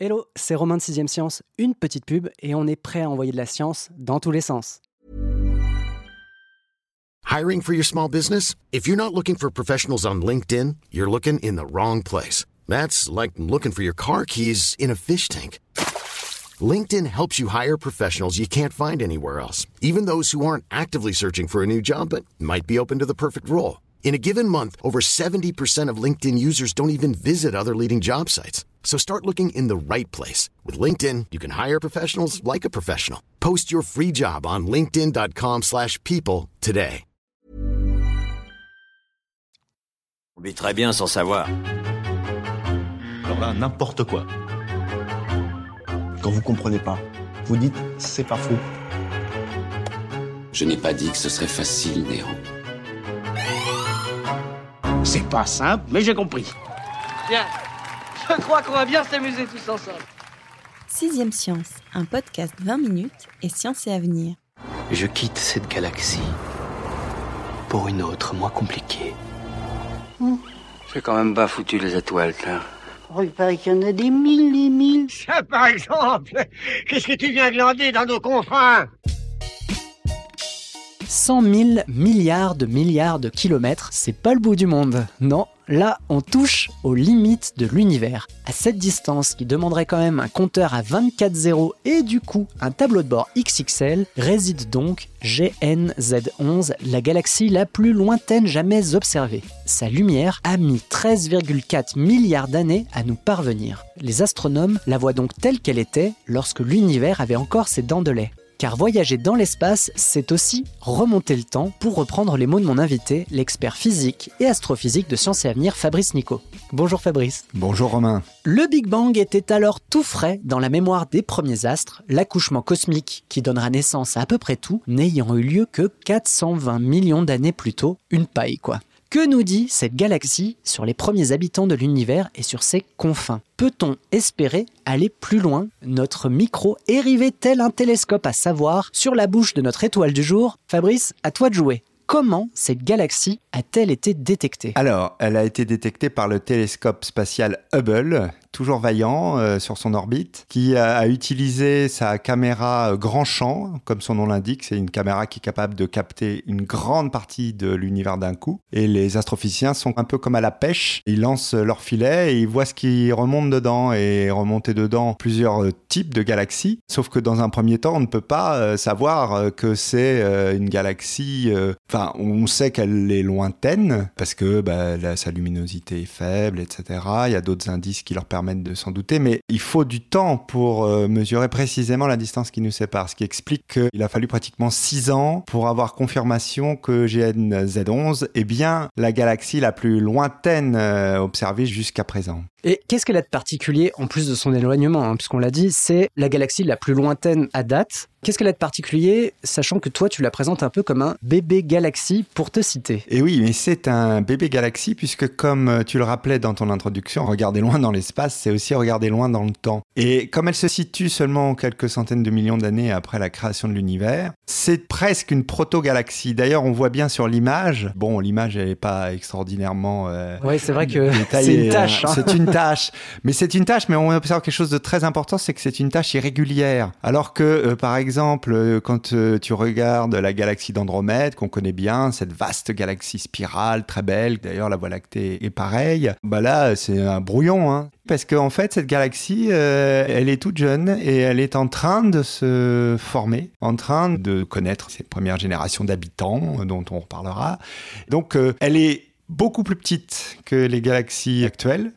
Hello, c'est Romain de 6ème Science, une petite pub et on est prêt à envoyer de la science dans tous les sens. Hiring for your small business? If you're not looking for professionals on LinkedIn, you're looking in the wrong place. That's like looking for your car keys in a fish tank. LinkedIn helps you hire professionals you can't find anywhere else, even those who aren't actively searching for a new job but might be open to the perfect role. In a given month, over 70% of LinkedIn users don't even visit other leading job sites. So start looking in the right place. With LinkedIn, you can hire professionals like a professional. Post your free job on linkedin.com slash people today. On vit très bien sans savoir. Alors là, n'importe quoi. Quand vous comprenez pas, vous dites c'est pas faux. Je n'ai pas dit que ce serait facile, Néron. C'est pas simple, mais j'ai compris. Bien, je crois qu'on va bien s'amuser tous ensemble. Sixième Science, un podcast 20 minutes et science et avenir. Je quitte cette galaxie pour une autre, moins compliquée. C'est quand même pas foutu les étoiles, là. Oh, il paraît qu'il y en a des mille, des mille. Ça, par exemple, qu'est-ce que tu viens glander dans nos confins? 100 000 milliards de milliards de kilomètres, c'est pas le bout du monde. Non, là, on touche aux limites de l'univers. À cette distance, qui demanderait quand même un compteur à 24 zéros et du coup un tableau de bord XXL, réside donc GNZ11, la galaxie la plus lointaine jamais observée. Sa lumière a mis 13,4 milliards d'années à nous parvenir. Les astronomes la voient donc telle qu'elle était lorsque l'univers avait encore ses dents de lait. Car voyager dans l'espace, c'est aussi remonter le temps, pour reprendre les mots de mon invité, l'expert physique et astrophysique de Sciences et Avenir, Fabrice Nico. Bonjour Fabrice. Bonjour Romain. Le Big Bang était alors tout frais dans la mémoire des premiers astres, l'accouchement cosmique qui donnera naissance à à peu près tout, n'ayant eu lieu que 420 millions d'années plus tôt, une paille quoi. Que nous dit cette galaxie sur les premiers habitants de l'univers et sur ses confins? Peut-on espérer aller plus loin? Notre micro est tel un télescope à savoir sur la bouche de notre étoile du jour. Fabrice, à toi de jouer. Comment cette galaxie a-t-elle été détectée? Alors, elle a été détectée par le télescope spatial Hubble, toujours vaillant euh, sur son orbite, qui a, utilisé sa caméra euh, grand champ, comme son nom l'indique. C'est une caméra qui est capable de capter une grande partie de l'univers d'un coup. Et les astrophysiciens sont un peu comme à la pêche. Ils lancent leur filet et ils voient ce qui remonte dedans. Et remonter dedans plusieurs euh, types de galaxies. Sauf que dans un premier temps, on ne peut pas savoir que c'est une galaxie. Enfin, on sait qu'elle est lointaine parce que bah, sa luminosité est faible, etc. Il y a d'autres indices qui leur permettent de s'en douter, mais il faut du temps pour euh, mesurer précisément la distance qui nous sépare, ce qui explique qu'il a fallu pratiquement 6 ans pour avoir confirmation que GNZ11 est bien la galaxie la plus lointaine euh, observée jusqu'à présent. Et qu'est-ce qu'elle a de particulier, en plus de son éloignement, hein, puisqu'on l'a dit, c'est la galaxie la plus lointaine à date. Qu'est-ce qu'elle a de particulier, sachant que toi, tu la présentes un peu comme un bébé galaxie, pour te citer? Et oui, mais c'est un bébé galaxie, puisque comme tu le rappelais dans ton introduction, regarder loin dans l'espace, c'est aussi regarder loin dans le temps. Et comme elle se situe seulement quelques centaines de millions d'années après la création de l'univers, c'est presque une proto-galaxie. D'ailleurs, on voit bien sur l'image, bon, l'image, elle n'est pas extraordinairement... Euh, oui, c'est vrai que c'est une tâche. Hein. C'est une Mais c'est une tâche, mais on observe quelque chose de très important, c'est que c'est une tâche irrégulière. Alors que, euh, par exemple, euh, quand euh, tu regardes la galaxie d'Andromède, qu'on connaît bien, cette vaste galaxie spirale, très belle, d'ailleurs la Voie lactée est pareille, bah là, c'est un brouillon, hein. Parce qu'en en fait, cette galaxie, elle est toute jeune et elle est en train de se former, en train de connaître cette première génération d'habitants dont on reparlera. Donc, elle est beaucoup plus petite que les galaxies actuelles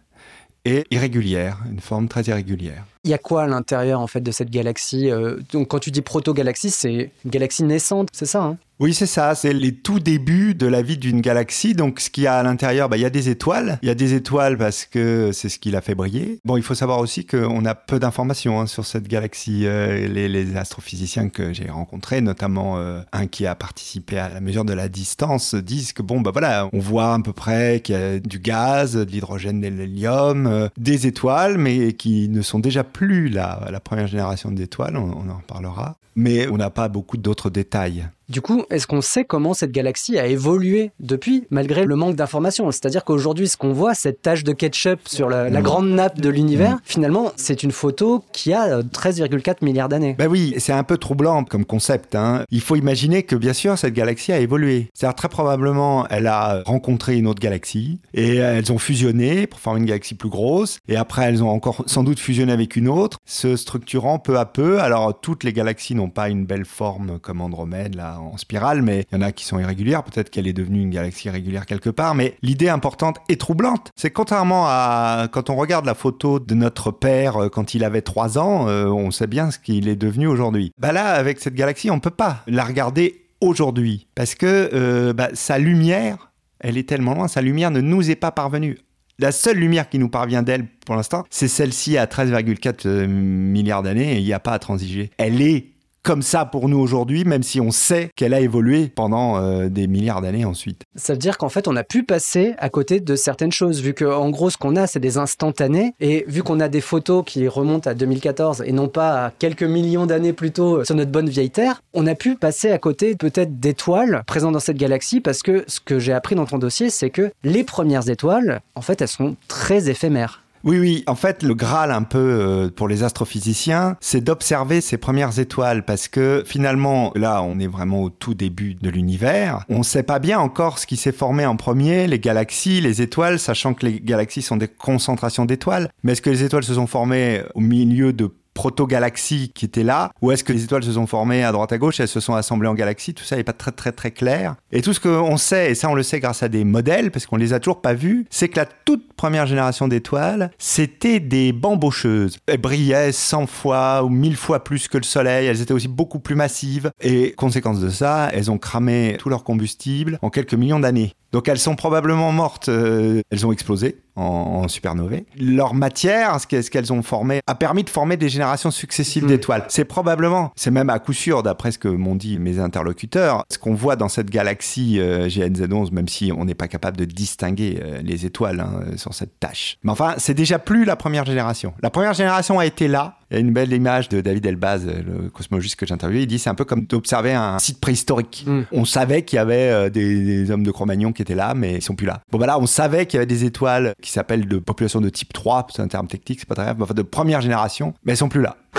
et irrégulière, une forme très irrégulière. Il y a quoi à l'intérieur en fait de cette galaxie euh, Donc quand tu dis proto-galaxie, c'est une galaxie naissante, c'est ça hein? Oui, c'est ça. C'est les tout débuts de la vie d'une galaxie. Donc, ce qu'il y a à l'intérieur, bah, il y a des étoiles. Il y a des étoiles parce que c'est ce qui l'a fait briller. Bon, il faut savoir aussi qu'on a peu d'informations hein, sur cette galaxie. Euh, les, astrophysiciens que j'ai rencontrés, notamment euh, un qui a participé à la mesure de la distance, disent que bon, bah voilà, on voit à peu près qu'il y a du gaz, de l'hydrogène, de l'hélium, euh, des étoiles, mais qui ne sont déjà plus la, première génération d'étoiles. On, on en parlera. Mais on n'a pas beaucoup d'autres détails. Du coup, est-ce qu'on sait comment cette galaxie a évolué depuis, malgré le manque d'informations? C'est-à-dire qu'aujourd'hui, ce qu'on voit, cette tache de ketchup sur la, la grande nappe de l'univers, finalement, c'est une photo qui a euh, 13,4 milliards d'années. Ben oui, c'est un peu troublant comme concept. Hein. Il faut imaginer que bien sûr cette galaxie a évolué. C'est-à-dire très probablement elle a rencontré une autre galaxie et elles ont fusionné pour former une galaxie plus grosse. Et après elles ont encore sans doute fusionné avec une autre, se structurant peu à peu. Alors toutes les galaxies n'ont pas une belle forme comme Andromède là en spirale, mais il y en a qui sont irrégulières. Peut-être qu'elle est devenue une galaxie régulière quelque part. Mais l'idée importante et troublante, c'est contrairement à quand on regarde la photo de notre père euh, quand il avait 3 ans, euh, on sait bien ce qu'il est devenu aujourd'hui. Bah là, avec cette galaxie, on peut pas la regarder aujourd'hui parce que euh, bah, sa lumière, elle est tellement loin, sa lumière ne nous est pas parvenue. La seule lumière qui nous parvient d'elle pour l'instant, c'est celle-ci à 13,4 euh, milliards d'années et il n'y a pas à transiger. Elle est comme ça pour nous aujourd'hui, même si on sait qu'elle a évolué pendant euh, des milliards d'années ensuite. Ça veut dire qu'en fait, on a pu passer à côté de certaines choses, vu que en gros, ce qu'on a, c'est des instantanés, et vu qu'on a des photos qui remontent à 2014 et non pas à quelques millions d'années plus tôt sur notre bonne vieille Terre, on a pu passer à côté peut-être d'étoiles présentes dans cette galaxie, parce que ce que j'ai appris dans ton dossier, c'est que les premières étoiles, en fait, elles sont très éphémères. Oui, oui. En fait, le Graal un peu euh, pour les astrophysiciens, c'est d'observer ces premières étoiles parce que finalement, là, on est vraiment au tout début de l'univers. On ne sait pas bien encore ce qui s'est formé en premier, les galaxies, les étoiles, sachant que les galaxies sont des concentrations d'étoiles. Mais est-ce que les étoiles se sont formées au milieu de proto-galaxies qui étaient là Ou est-ce que les étoiles se sont formées à droite à gauche, elles se sont assemblées en galaxies Tout ça n'est pas très très très clair. Et tout ce qu'on sait, et ça on le sait grâce à des modèles, parce qu'on les a toujours pas vus, c'est que la toute première génération d'étoiles, c'était des bambocheuses. Elles brillaient 100 fois ou 1000 fois plus que le Soleil, elles étaient aussi beaucoup plus massives, et conséquence de ça, elles ont cramé tout leur combustible en quelques millions d'années. Donc elles sont probablement mortes, euh, elles ont explosé en, en supernovae. Leur matière, ce qu'elles ont formé, a permis de former des générations successives Mm. d'étoiles. C'est probablement, c'est même à coup sûr, d'après ce que m'ont dit mes interlocuteurs, ce qu'on voit dans cette galaxie euh, GNZ11, même si on n'est pas capable de distinguer euh, les étoiles hein, sur cette tâche. Mais enfin, c'est déjà plus la première génération. La première génération a été là. Il y a une belle image de David Elbaz, euh, le cosmologiste que j'ai interviewé. Il dit c'est un peu comme d'observer un site préhistorique. Mm. On savait qu'il y avait euh, des, des hommes de Cro-Magnon qui étaient là, mais ils sont plus là. Bon, bah là, on savait qu'il y avait des étoiles qui s'appellent de population de type 3, c'est un terme technique, c'est pas très grave, mais enfin de première génération, mais elles sont plus là.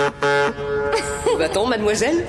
Va-t-on, mademoiselle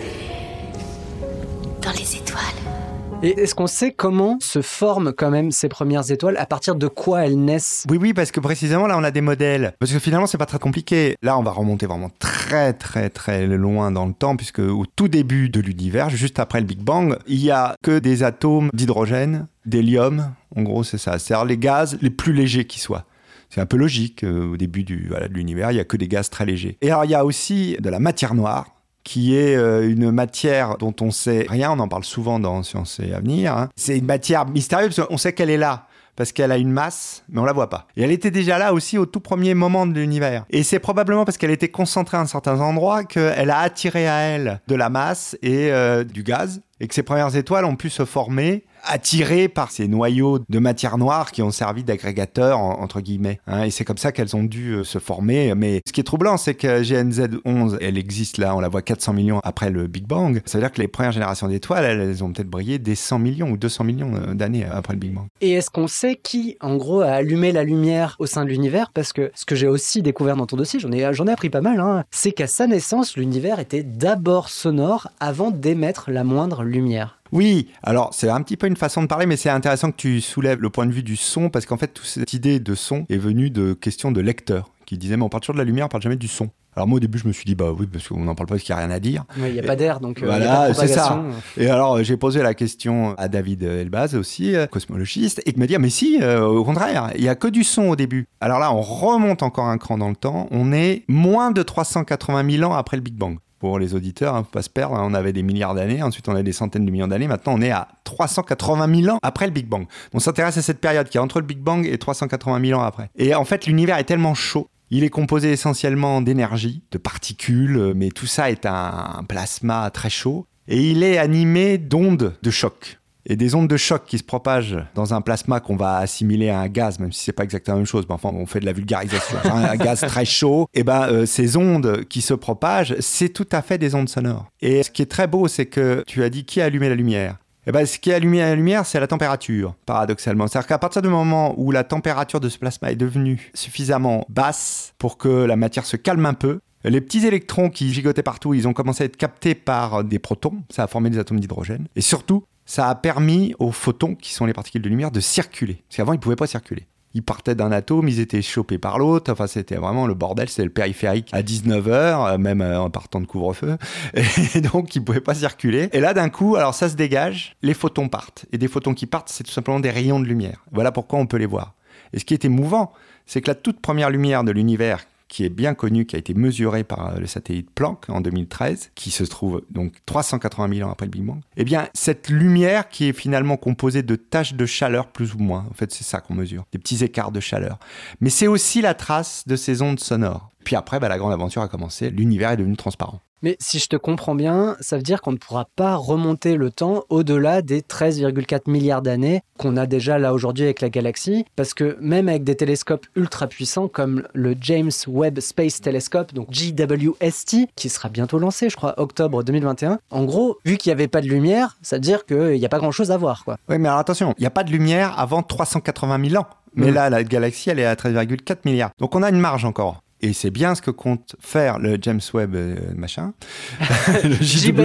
Dans les étoiles. Et est-ce qu'on sait comment se forment quand même ces premières étoiles À partir de quoi elles naissent? Oui, oui, parce que précisément là, on a des modèles. Parce que finalement, c'est pas très compliqué. Là, on va remonter vraiment très, très, très loin dans le temps, puisque au tout début de l'univers, juste après le Big Bang, il y a que des atomes d'hydrogène, d'hélium. En gros, c'est ça. C'est-à-dire les gaz les plus légers qui soient. C'est un peu logique. euh, au début du, voilà, de l'univers, il y a que des gaz très légers. Et alors, il y a aussi de la matière noire qui est euh, une matière dont on sait rien, on en parle souvent dans Science et Avenir. hein. C'est une matière mystérieuse, qu'on sait qu'elle est là, parce qu'elle a une masse, mais on la voit pas. Et elle était déjà là aussi au tout premier moment de l'univers. Et c'est probablement parce qu'elle était concentrée à un certain endroit qu'elle a attiré à elle de la masse et euh, du gaz, et que ces premières étoiles ont pu se former attirées par ces noyaux de matière noire qui ont servi d'agrégateurs, en- entre guillemets. hein. et c'est comme ça qu'elles ont dû euh, se former. Mais ce qui est troublant, c'est que GNZ11, elle existe là, on la voit 400 millions après le Big Bang. Ça veut dire que les premières générations d'étoiles, elles, ont peut-être brillé des 100 millions ou 200 millions euh, d'années après le Big Bang. Et est-ce qu'on sait qui, en gros, a allumé la lumière au sein de l'univers? Parce que ce que j'ai aussi découvert dans ton dossier, j'en ai, j'en ai appris pas mal, hein, c'est qu'à sa naissance, l'univers était d'abord sonore avant d'émettre la moindre lumière. Oui, alors c'est un petit peu une façon de parler, mais c'est intéressant que tu soulèves le point de vue du son, parce qu'en fait, toute cette idée de son est venue de questions de lecteurs qui disaient, mais on parle toujours de la lumière, on parle jamais du son. Alors moi au début je me suis dit bah oui parce qu'on n'en parle pas parce qu'il n'y a rien à dire. Il n'y a pas d'air, donc euh, Voilà, c'est ça. Et alors, j'ai posé la question à David Elbaz aussi, euh, cosmologiste, et il m'a dit, ah, mais si, euh, au contraire, il y a que du son au début. Alors là, on remonte encore un cran dans le temps, on est moins de 380 000 ans après le Big Bang. Pour les auditeurs, hein, faut pas se perdre, hein, on avait des milliards d'années, ensuite on avait des centaines de millions d'années, maintenant on est à 380 000 ans après le Big Bang. On s'intéresse à cette période qui est entre le Big Bang et 380 000 ans après. Et en fait, l'univers est tellement chaud il est composé essentiellement d'énergie, de particules, mais tout ça est un plasma très chaud. Et il est animé d'ondes de choc. Et des ondes de choc qui se propagent dans un plasma qu'on va assimiler à un gaz, même si c'est pas exactement la même chose. Mais enfin, on fait de la vulgarisation. Un gaz très chaud. Et ben, euh, ces ondes qui se propagent, c'est tout à fait des ondes sonores. Et ce qui est très beau, c'est que tu as dit qui a allumé la lumière. Eh ben, ce qui a allumé la lumière, c'est la température, paradoxalement. C'est-à-dire qu'à partir du moment où la température de ce plasma est devenue suffisamment basse pour que la matière se calme un peu, les petits électrons qui gigotaient partout, ils ont commencé à être captés par des protons, ça a formé des atomes d'hydrogène. Et surtout, ça a permis aux photons, qui sont les particules de lumière, de circuler. Parce qu'avant, ils ne pouvaient pas circuler. Ils partaient d'un atome, ils étaient chopés par l'autre. Enfin, c'était vraiment le bordel. C'était le périphérique à 19h, euh, même euh, en partant de couvre-feu. Et donc, ils ne pouvaient pas circuler. Et là, d'un coup, alors ça se dégage, les photons partent. Et des photons qui partent, c'est tout simplement des rayons de lumière. Voilà pourquoi on peut les voir. Et ce qui est émouvant, c'est que la toute première lumière de l'univers qui est bien connu, qui a été mesuré par euh, le satellite Planck en 2013, qui se trouve donc 380 000 ans après le Big Bang, eh bien, cette lumière qui est finalement composée de taches de chaleur plus ou moins, en fait, c'est ça qu'on mesure, des petits écarts de chaleur. Mais c'est aussi la trace de ces ondes sonores. Puis après, bah, la grande aventure a commencé, l'univers est devenu transparent. Mais si je te comprends bien, ça veut dire qu'on ne pourra pas remonter le temps au-delà des 13,4 milliards d'années qu'on a déjà là aujourd'hui avec la galaxie, parce que même avec des télescopes ultra puissants comme le James Webb Space Telescope, donc JWST, qui sera bientôt lancé, je crois, octobre 2021, en gros, vu qu'il n'y avait pas de lumière, ça veut dire qu'il n'y a pas grand-chose à voir. Quoi. Oui, mais alors attention, il n'y a pas de lumière avant 380 000 ans. Mais mm. là, la galaxie, elle est à 13,4 milliards. Donc on a une marge encore. Et c'est bien ce que compte faire le James Webb euh, machin, le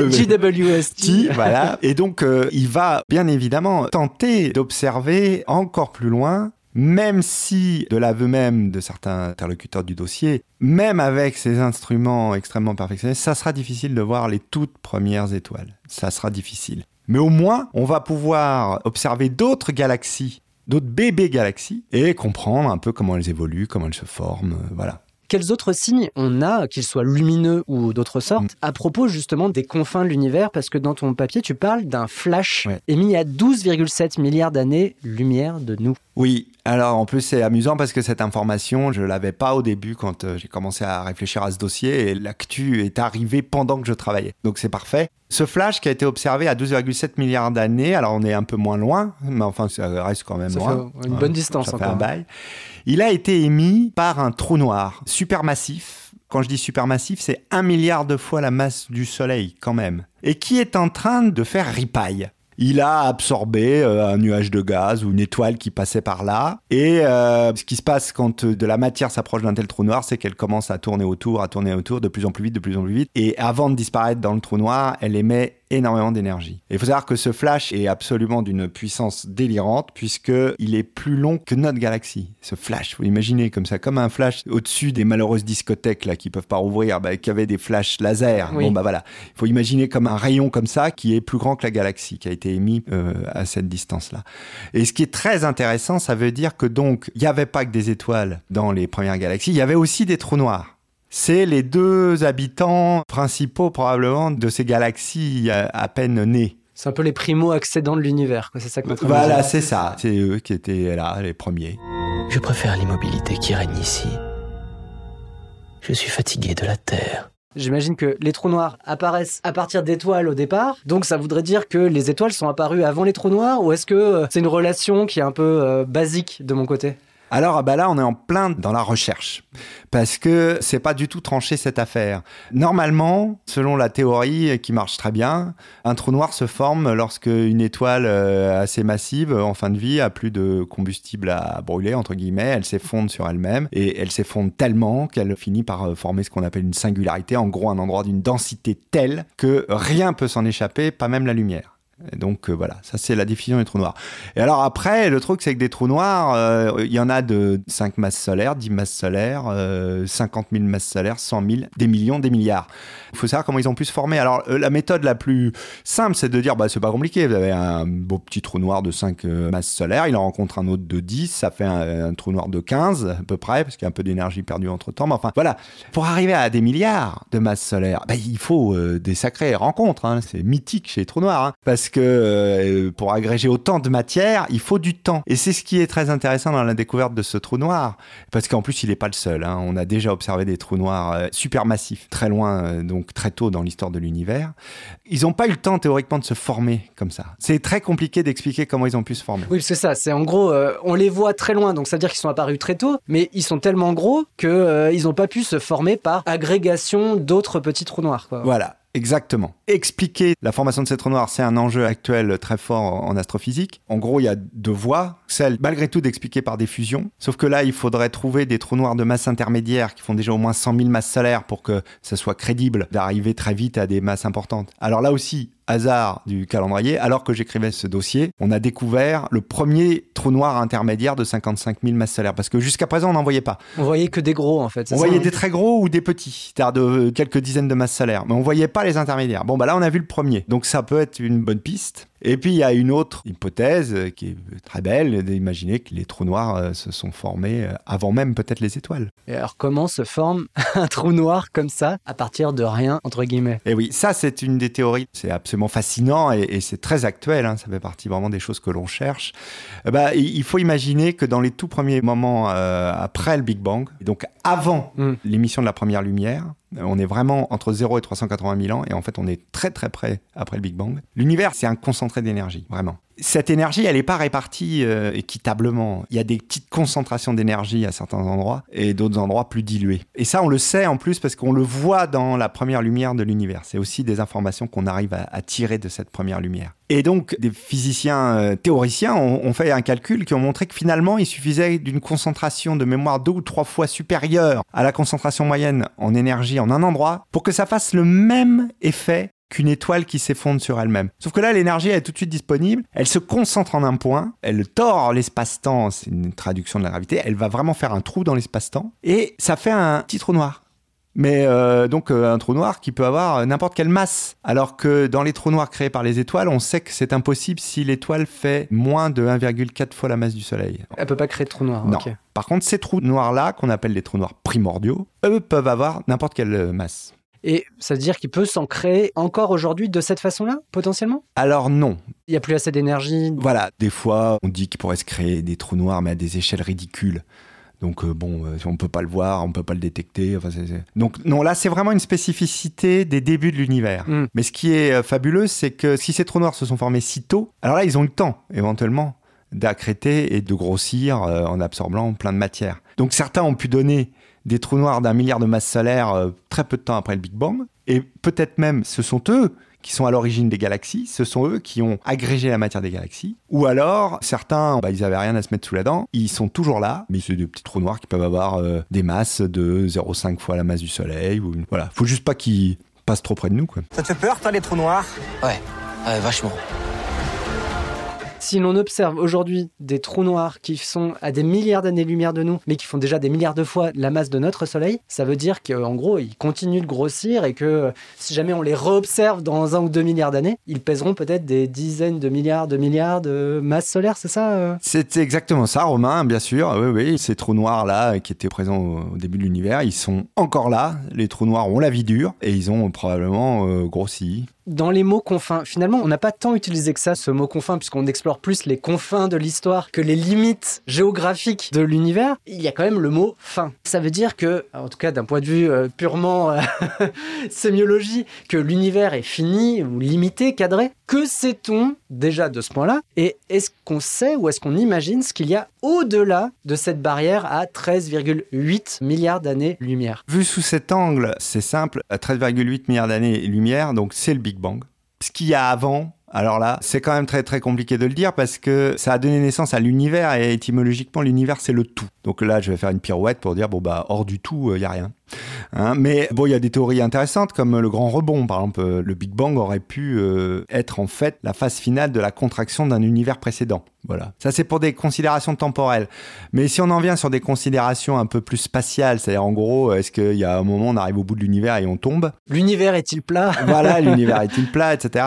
JWST. voilà. Et donc, euh, il va bien évidemment tenter d'observer encore plus loin même si, de l'aveu même de certains interlocuteurs du dossier, même avec ces instruments extrêmement perfectionnés, ça sera difficile de voir les toutes premières étoiles. Ça sera difficile. Mais au moins, on va pouvoir observer d'autres galaxies, d'autres bébés galaxies, et comprendre un peu comment elles évoluent, comment elles se forment. Euh, voilà. Quels autres signes on a, qu'ils soient lumineux ou d'autres sortes, mm. à propos justement des confins de l'univers? Parce que dans ton papier, tu parles d'un flash émis à 12,7 milliards d'années-lumière de nous. Oui, alors en plus c'est amusant parce que cette information, je l'avais pas au début quand euh, j'ai commencé à réfléchir à ce dossier et l'actu est arrivé pendant que je travaillais. Donc c'est parfait. Ce flash qui a été observé à 12,7 milliards d'années, alors on est un peu moins loin, mais enfin ça reste quand même loin. une bonne distance ça encore. Fait un bail. Il a été émis par un trou noir supermassif. Quand je dis supermassif, c'est un milliard de fois la masse du Soleil quand même. Et qui est en train de faire ripaille il a absorbé euh, un nuage de gaz ou une étoile qui passait par là. Et euh, ce qui se passe quand euh, de la matière s'approche d'un tel trou noir, c'est qu'elle commence à tourner autour, à tourner autour de plus en plus vite, de plus en plus vite. Et avant de disparaître dans le trou noir, elle émet énormément d'énergie. Il faut savoir que ce flash est absolument d'une puissance délirante puisque il est plus long que notre galaxie. Ce flash, vous imaginez comme ça, comme un flash au-dessus des malheureuses discothèques là qui peuvent pas rouvrir, bah, qui avaient des flashs laser. Bon bah voilà, il faut imaginer comme un rayon comme ça qui est plus grand que la galaxie, qui a été émis euh, à cette distance-là. Et ce qui est très intéressant, ça veut dire que donc il n'y avait pas que des étoiles dans les premières galaxies, il y avait aussi des trous noirs c'est les deux habitants principaux probablement de ces galaxies à, peine nées. C'est un peu les primo-accédants de l'univers, c'est ça que notre Voilà, c'est ça. C'est eux qui étaient là, les premiers. Je préfère l'immobilité qui règne ici. Je suis fatigué de la Terre. J'imagine que les trous noirs apparaissent à partir d'étoiles au départ. Donc ça voudrait dire que les étoiles sont apparues avant les trous noirs ou est-ce que euh, c'est une relation qui est un peu euh, basique de mon côté? Alors ah bah là, on est en plein dans la recherche. Parce que c'est pas du tout tranché cette affaire. Normalement, selon la théorie qui marche très bien, un trou noir se forme lorsque une étoile euh, assez massive en fin de vie a plus de combustible à brûler entre guillemets, elle s'effondre sur elle-même. Et elle s'effondre tellement qu'elle finit par euh, former ce qu'on appelle une singularité, en gros un endroit d'une densité telle que rien peut s'en échapper, pas même la lumière donc euh, voilà, ça c'est la définition des trous noirs. Et alors après, le truc c'est que des trous noirs, euh, il y en a de 5 masses solaires, 10 masses solaires, 50 000 masses solaires, 100 000, des millions, des milliards. Il faut savoir comment ils ont pu se former. Alors euh, la méthode la plus simple, c'est de dire, bah c'est pas compliqué, vous avez un beau petit trou noir de 5 masses solaires, il en rencontre un autre de 10, ça fait un, trou noir de 15 à peu près, parce qu'il y a un peu d'énergie perdue entre temps. Mais enfin voilà, pour arriver à des milliards de masses solaires, bah, il faut des sacrées rencontres, hein. c'est mythique chez les trous noirs, hein. Parce que euh, pour agréger autant de matière, il faut du temps. Et c'est ce qui est très intéressant dans la découverte de ce trou noir, parce qu'en plus, il n'est pas le seul. Hein. On a déjà observé des trous noirs euh, supermassifs, très loin, euh, donc très tôt dans l'histoire de l'univers. Ils n'ont pas eu le temps théoriquement de se former comme ça. C'est très compliqué d'expliquer comment ils ont pu se former. Oui, c'est ça. C'est en gros, on les voit très loin, donc ça veut dire qu'ils sont apparus très tôt, mais ils sont tellement gros qu'ils n'ont pas pu se former par agrégation d'autres petits trous noirs. Quoi. Voilà. Exactement. Expliquer la formation de ces trous noirs, c'est un enjeu actuel très fort en astrophysique. En gros, il y a deux voies. Celle, malgré tout, d'expliquer par des fusions. Sauf que là, il faudrait trouver des trous noirs de masse intermédiaire qui font déjà au moins 100 000 masses solaires pour que ça soit crédible d'arriver très vite à des masses importantes. Alors là aussi, hasard du calendrier, alors que j'écrivais ce dossier, on a découvert le premier trou noir intermédiaire de 55 000 masses solaires. Parce que jusqu'à présent, on n'en voyait pas. On voyait que des gros, en fait. On voyait des très gros ou des petits, c'est-à-dire de quelques dizaines de masses solaires. Mais on voyait pas les intermédiaires. Bon, bah là, on a vu le premier. Donc ça peut être une bonne piste. Et puis il y a une autre hypothèse qui est très belle, d'imaginer que les trous noirs euh, se sont formés euh, avant même peut-être les étoiles. Et alors comment se forme un trou noir comme ça à partir de rien entre guillemets? Et oui, ça c'est une des théories. C'est absolument fascinant et, c'est très actuel. Hein. ça fait partie vraiment des choses que l'on cherche. Eh ben, il faut imaginer que dans les tout premiers moments euh, après le Big Bang, donc avant hmm. l'émission de la première lumière, on est vraiment entre 0 et 380 000 ans et en fait on est très très près après le Big Bang. L'univers c'est un concentré d'énergie, vraiment. Cette énergie elle n'est pas répartie euh, équitablement. Il y a des petites concentrations d'énergie à certains endroits et d'autres endroits plus dilués. Et ça on le sait en plus parce qu'on le voit dans la première lumière de l'univers. C'est aussi des informations qu'on arrive à tirer de cette première lumière. Et donc, des physiciens euh, théoriciens ont, fait un calcul qui ont montré que finalement, il suffisait d'une concentration de mémoire deux ou trois fois supérieure à la concentration moyenne en énergie en un endroit pour que ça fasse le même effet qu'une étoile qui s'effondre sur elle-même. Sauf que là, l'énergie est tout de suite disponible, elle se concentre en un point, elle tord l'espace-temps, c'est une traduction de la gravité, elle va vraiment faire un trou dans l'espace-temps, et ça fait un petit trou noir mais euh, donc euh, un trou noir qui peut avoir n'importe quelle masse. Alors que dans les trous noirs créés par les étoiles, on sait que c'est impossible si l'étoile fait moins de 1,4 fois la masse du Soleil. Elle peut pas créer de trou noir. Non. Par contre, ces trous noirs-là, qu'on appelle les trous noirs primordiaux, eux peuvent avoir n'importe quelle masse. Et ça veut dire qu'il peut s'en créer encore aujourd'hui de cette façon-là, potentiellement? Alors non. Il n'y a plus assez d'énergie Voilà, des fois on dit qu'il pourrait se créer des trous noirs, mais à des échelles ridicules. Donc euh, bon, euh, on ne peut pas le voir, on ne peut pas le détecter. Donc non, là c'est vraiment une spécificité des débuts de l'univers. Mm. Mais ce qui est euh, fabuleux, c'est que si ces trous noirs se sont formés si tôt, alors là ils ont eu le temps éventuellement d'accréter et de grossir en absorbant plein de matière. Donc certains ont pu donner des trous noirs d'un milliard de masses solaires très peu de temps après le Big Bang. Et peut-être même ce sont eux qui sont à l'origine des galaxies, ce sont eux qui ont agrégé la matière des galaxies. Ou alors, certains, bah, ils avaient rien à se mettre sous la dent, ils sont toujours là, mais c'est des petits trous noirs qui peuvent avoir euh, des masses de 0,5 fois la masse du Soleil. Ou, voilà, faut juste pas qu'ils passent trop près de nous. Quoi. Ça te fait peur, toi, les trous noirs? Ouais, ouais, vachement. Si l'on observe aujourd'hui des trous noirs qui sont à des milliards d'années-lumière de nous, mais qui font déjà des milliards de fois la masse de notre Soleil, ça veut dire qu'en gros, ils continuent de grossir et que si jamais on les réobserve dans un ou deux milliards d'années, ils pèseront peut-être des dizaines de milliards de milliards de masses solaires, c'est ça euh C'est exactement ça, Romain, bien sûr. Oui, oui, ces trous noirs-là qui étaient présents au début de l'univers, ils sont encore là. Les trous noirs ont la vie dure et ils ont probablement euh, grossi dans les mots confins, finalement, on n'a pas tant utilisé que ça, ce mot confin, puisqu'on explore plus les confins de l'histoire que les limites géographiques de l'univers. Il y a quand même le mot fin. Ça veut dire que, en tout cas d'un point de vue euh, purement euh, sémiologie, que l'univers est fini ou limité, cadré. Que sait-on déjà de ce point-là? Et est-ce qu'on sait ou est-ce qu'on imagine ce qu'il y a au-delà de cette barrière à 13,8 milliards d'années-lumière? Vu sous cet angle, c'est simple, à 13,8 milliards d'années-lumière, donc c'est le Big Ce qu'il y a avant, alors là, c'est quand même très très compliqué de le dire parce que ça a donné naissance à l'univers et étymologiquement l'univers c'est le tout. Donc là, je vais faire une pirouette pour dire bon bah hors du tout, il euh, a rien. Hein, mais bon, il y a des théories intéressantes comme le grand rebond. Par exemple, euh, le Big Bang aurait pu euh, être en fait la phase finale de la contraction d'un univers précédent. Voilà. Ça, c'est pour des considérations temporelles. Mais si on en vient sur des considérations un peu plus spatiales, c'est-à-dire en gros, est-ce qu'il y a un moment, on arrive au bout de l'univers et on tombe L'univers est-il plat Voilà, l'univers est-il plat, etc.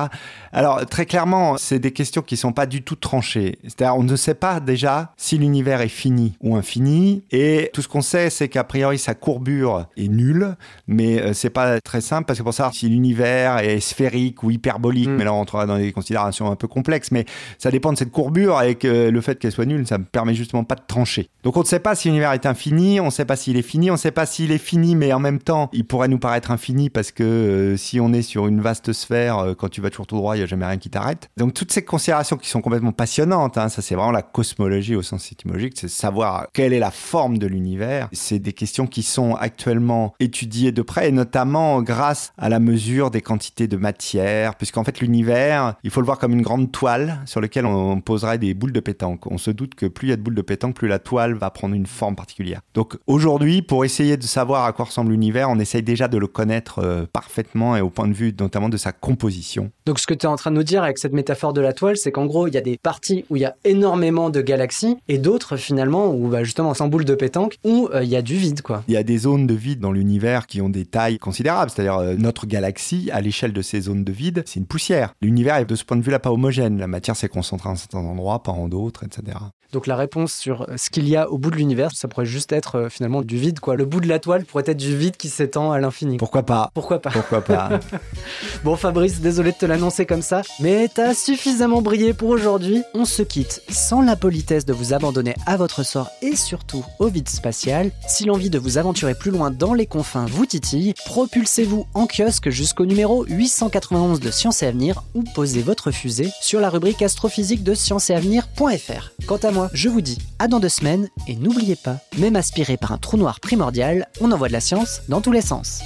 Alors, très clairement, c'est des questions qui sont pas du tout tranchées. C'est-à-dire, on ne sait pas déjà si l'univers est fini ou infini. Et tout ce qu'on sait, c'est qu'a priori, sa courbure est nul, mais euh, c'est pas très simple parce que pour savoir si l'univers est sphérique ou hyperbolique, mm. mais là on entrera dans des considérations un peu complexes, mais ça dépend de cette courbure et que le fait qu'elle soit nulle, ça me permet justement pas de trancher. Donc on ne sait pas si l'univers est infini, on ne sait pas s'il est fini, on ne sait pas s'il est fini, mais en même temps, il pourrait nous paraître infini parce que euh, si on est sur une vaste sphère, euh, quand tu vas toujours tout droit, il n'y a jamais rien qui t'arrête. Donc toutes ces considérations qui sont complètement passionnantes, hein, ça c'est vraiment la cosmologie au sens étymologique, c'est savoir quelle est la forme de l'univers. C'est des questions qui sont actuellement étudiées de près, et notamment grâce à la mesure des quantités de matière, puisqu'en fait l'univers, il faut le voir comme une grande toile sur laquelle on poserait des boules de pétanque. On se doute que plus il y a de boules de pétanque, plus la toile va prendre une forme particulière. Donc aujourd'hui, pour essayer de savoir à quoi ressemble l'univers, on essaye déjà de le connaître euh, parfaitement et au point de vue notamment de sa composition. Donc ce que tu es en train de nous dire avec cette métaphore de la toile, c'est qu'en gros, il y a des parties où il y a énormément de galaxies et d'autres finalement où bah, justement sans boule de pétanque où euh, il y a du vide quoi. Il y a des zones de vide dans l'univers qui ont des tailles considérables, c'est-à-dire euh, notre galaxie à l'échelle de ces zones de vide, c'est une poussière. L'univers est de ce point de vue là pas homogène, la matière s'est concentrée en certains endroits, pas en d'autres, etc. Donc la réponse sur ce qu'il y a au bout de l'univers, ça pourrait juste être euh, finalement du vide quoi. Le bout de la toile pourrait être du vide qui s'étend à l'infini. Pourquoi pas Pourquoi pas Pourquoi pas Bon Fabrice, désolé de te l'annoncer comme ça, mais t'as suffisamment brillé pour aujourd'hui. On se quitte sans la politesse de vous abandonner à votre sort et surtout au vide spatial. Si l'envie de vous aventurer plus loin dans les confins vous titille, propulsez-vous en kiosque jusqu'au numéro 891 de Science et Avenir ou posez votre fusée sur la rubrique astrophysique de scienceetavenir.fr. Quant à moi, je vous dis à dans deux semaines et n'oubliez pas, même aspiré par un trou noir primordial, on envoie de la science dans tous les sens.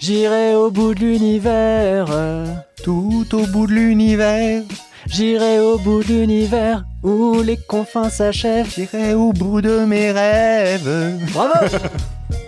J'irai au bout de l'univers, tout au bout de l'univers. J'irai au bout de l'univers où les confins s'achèvent. J'irai au bout de mes rêves. Bravo!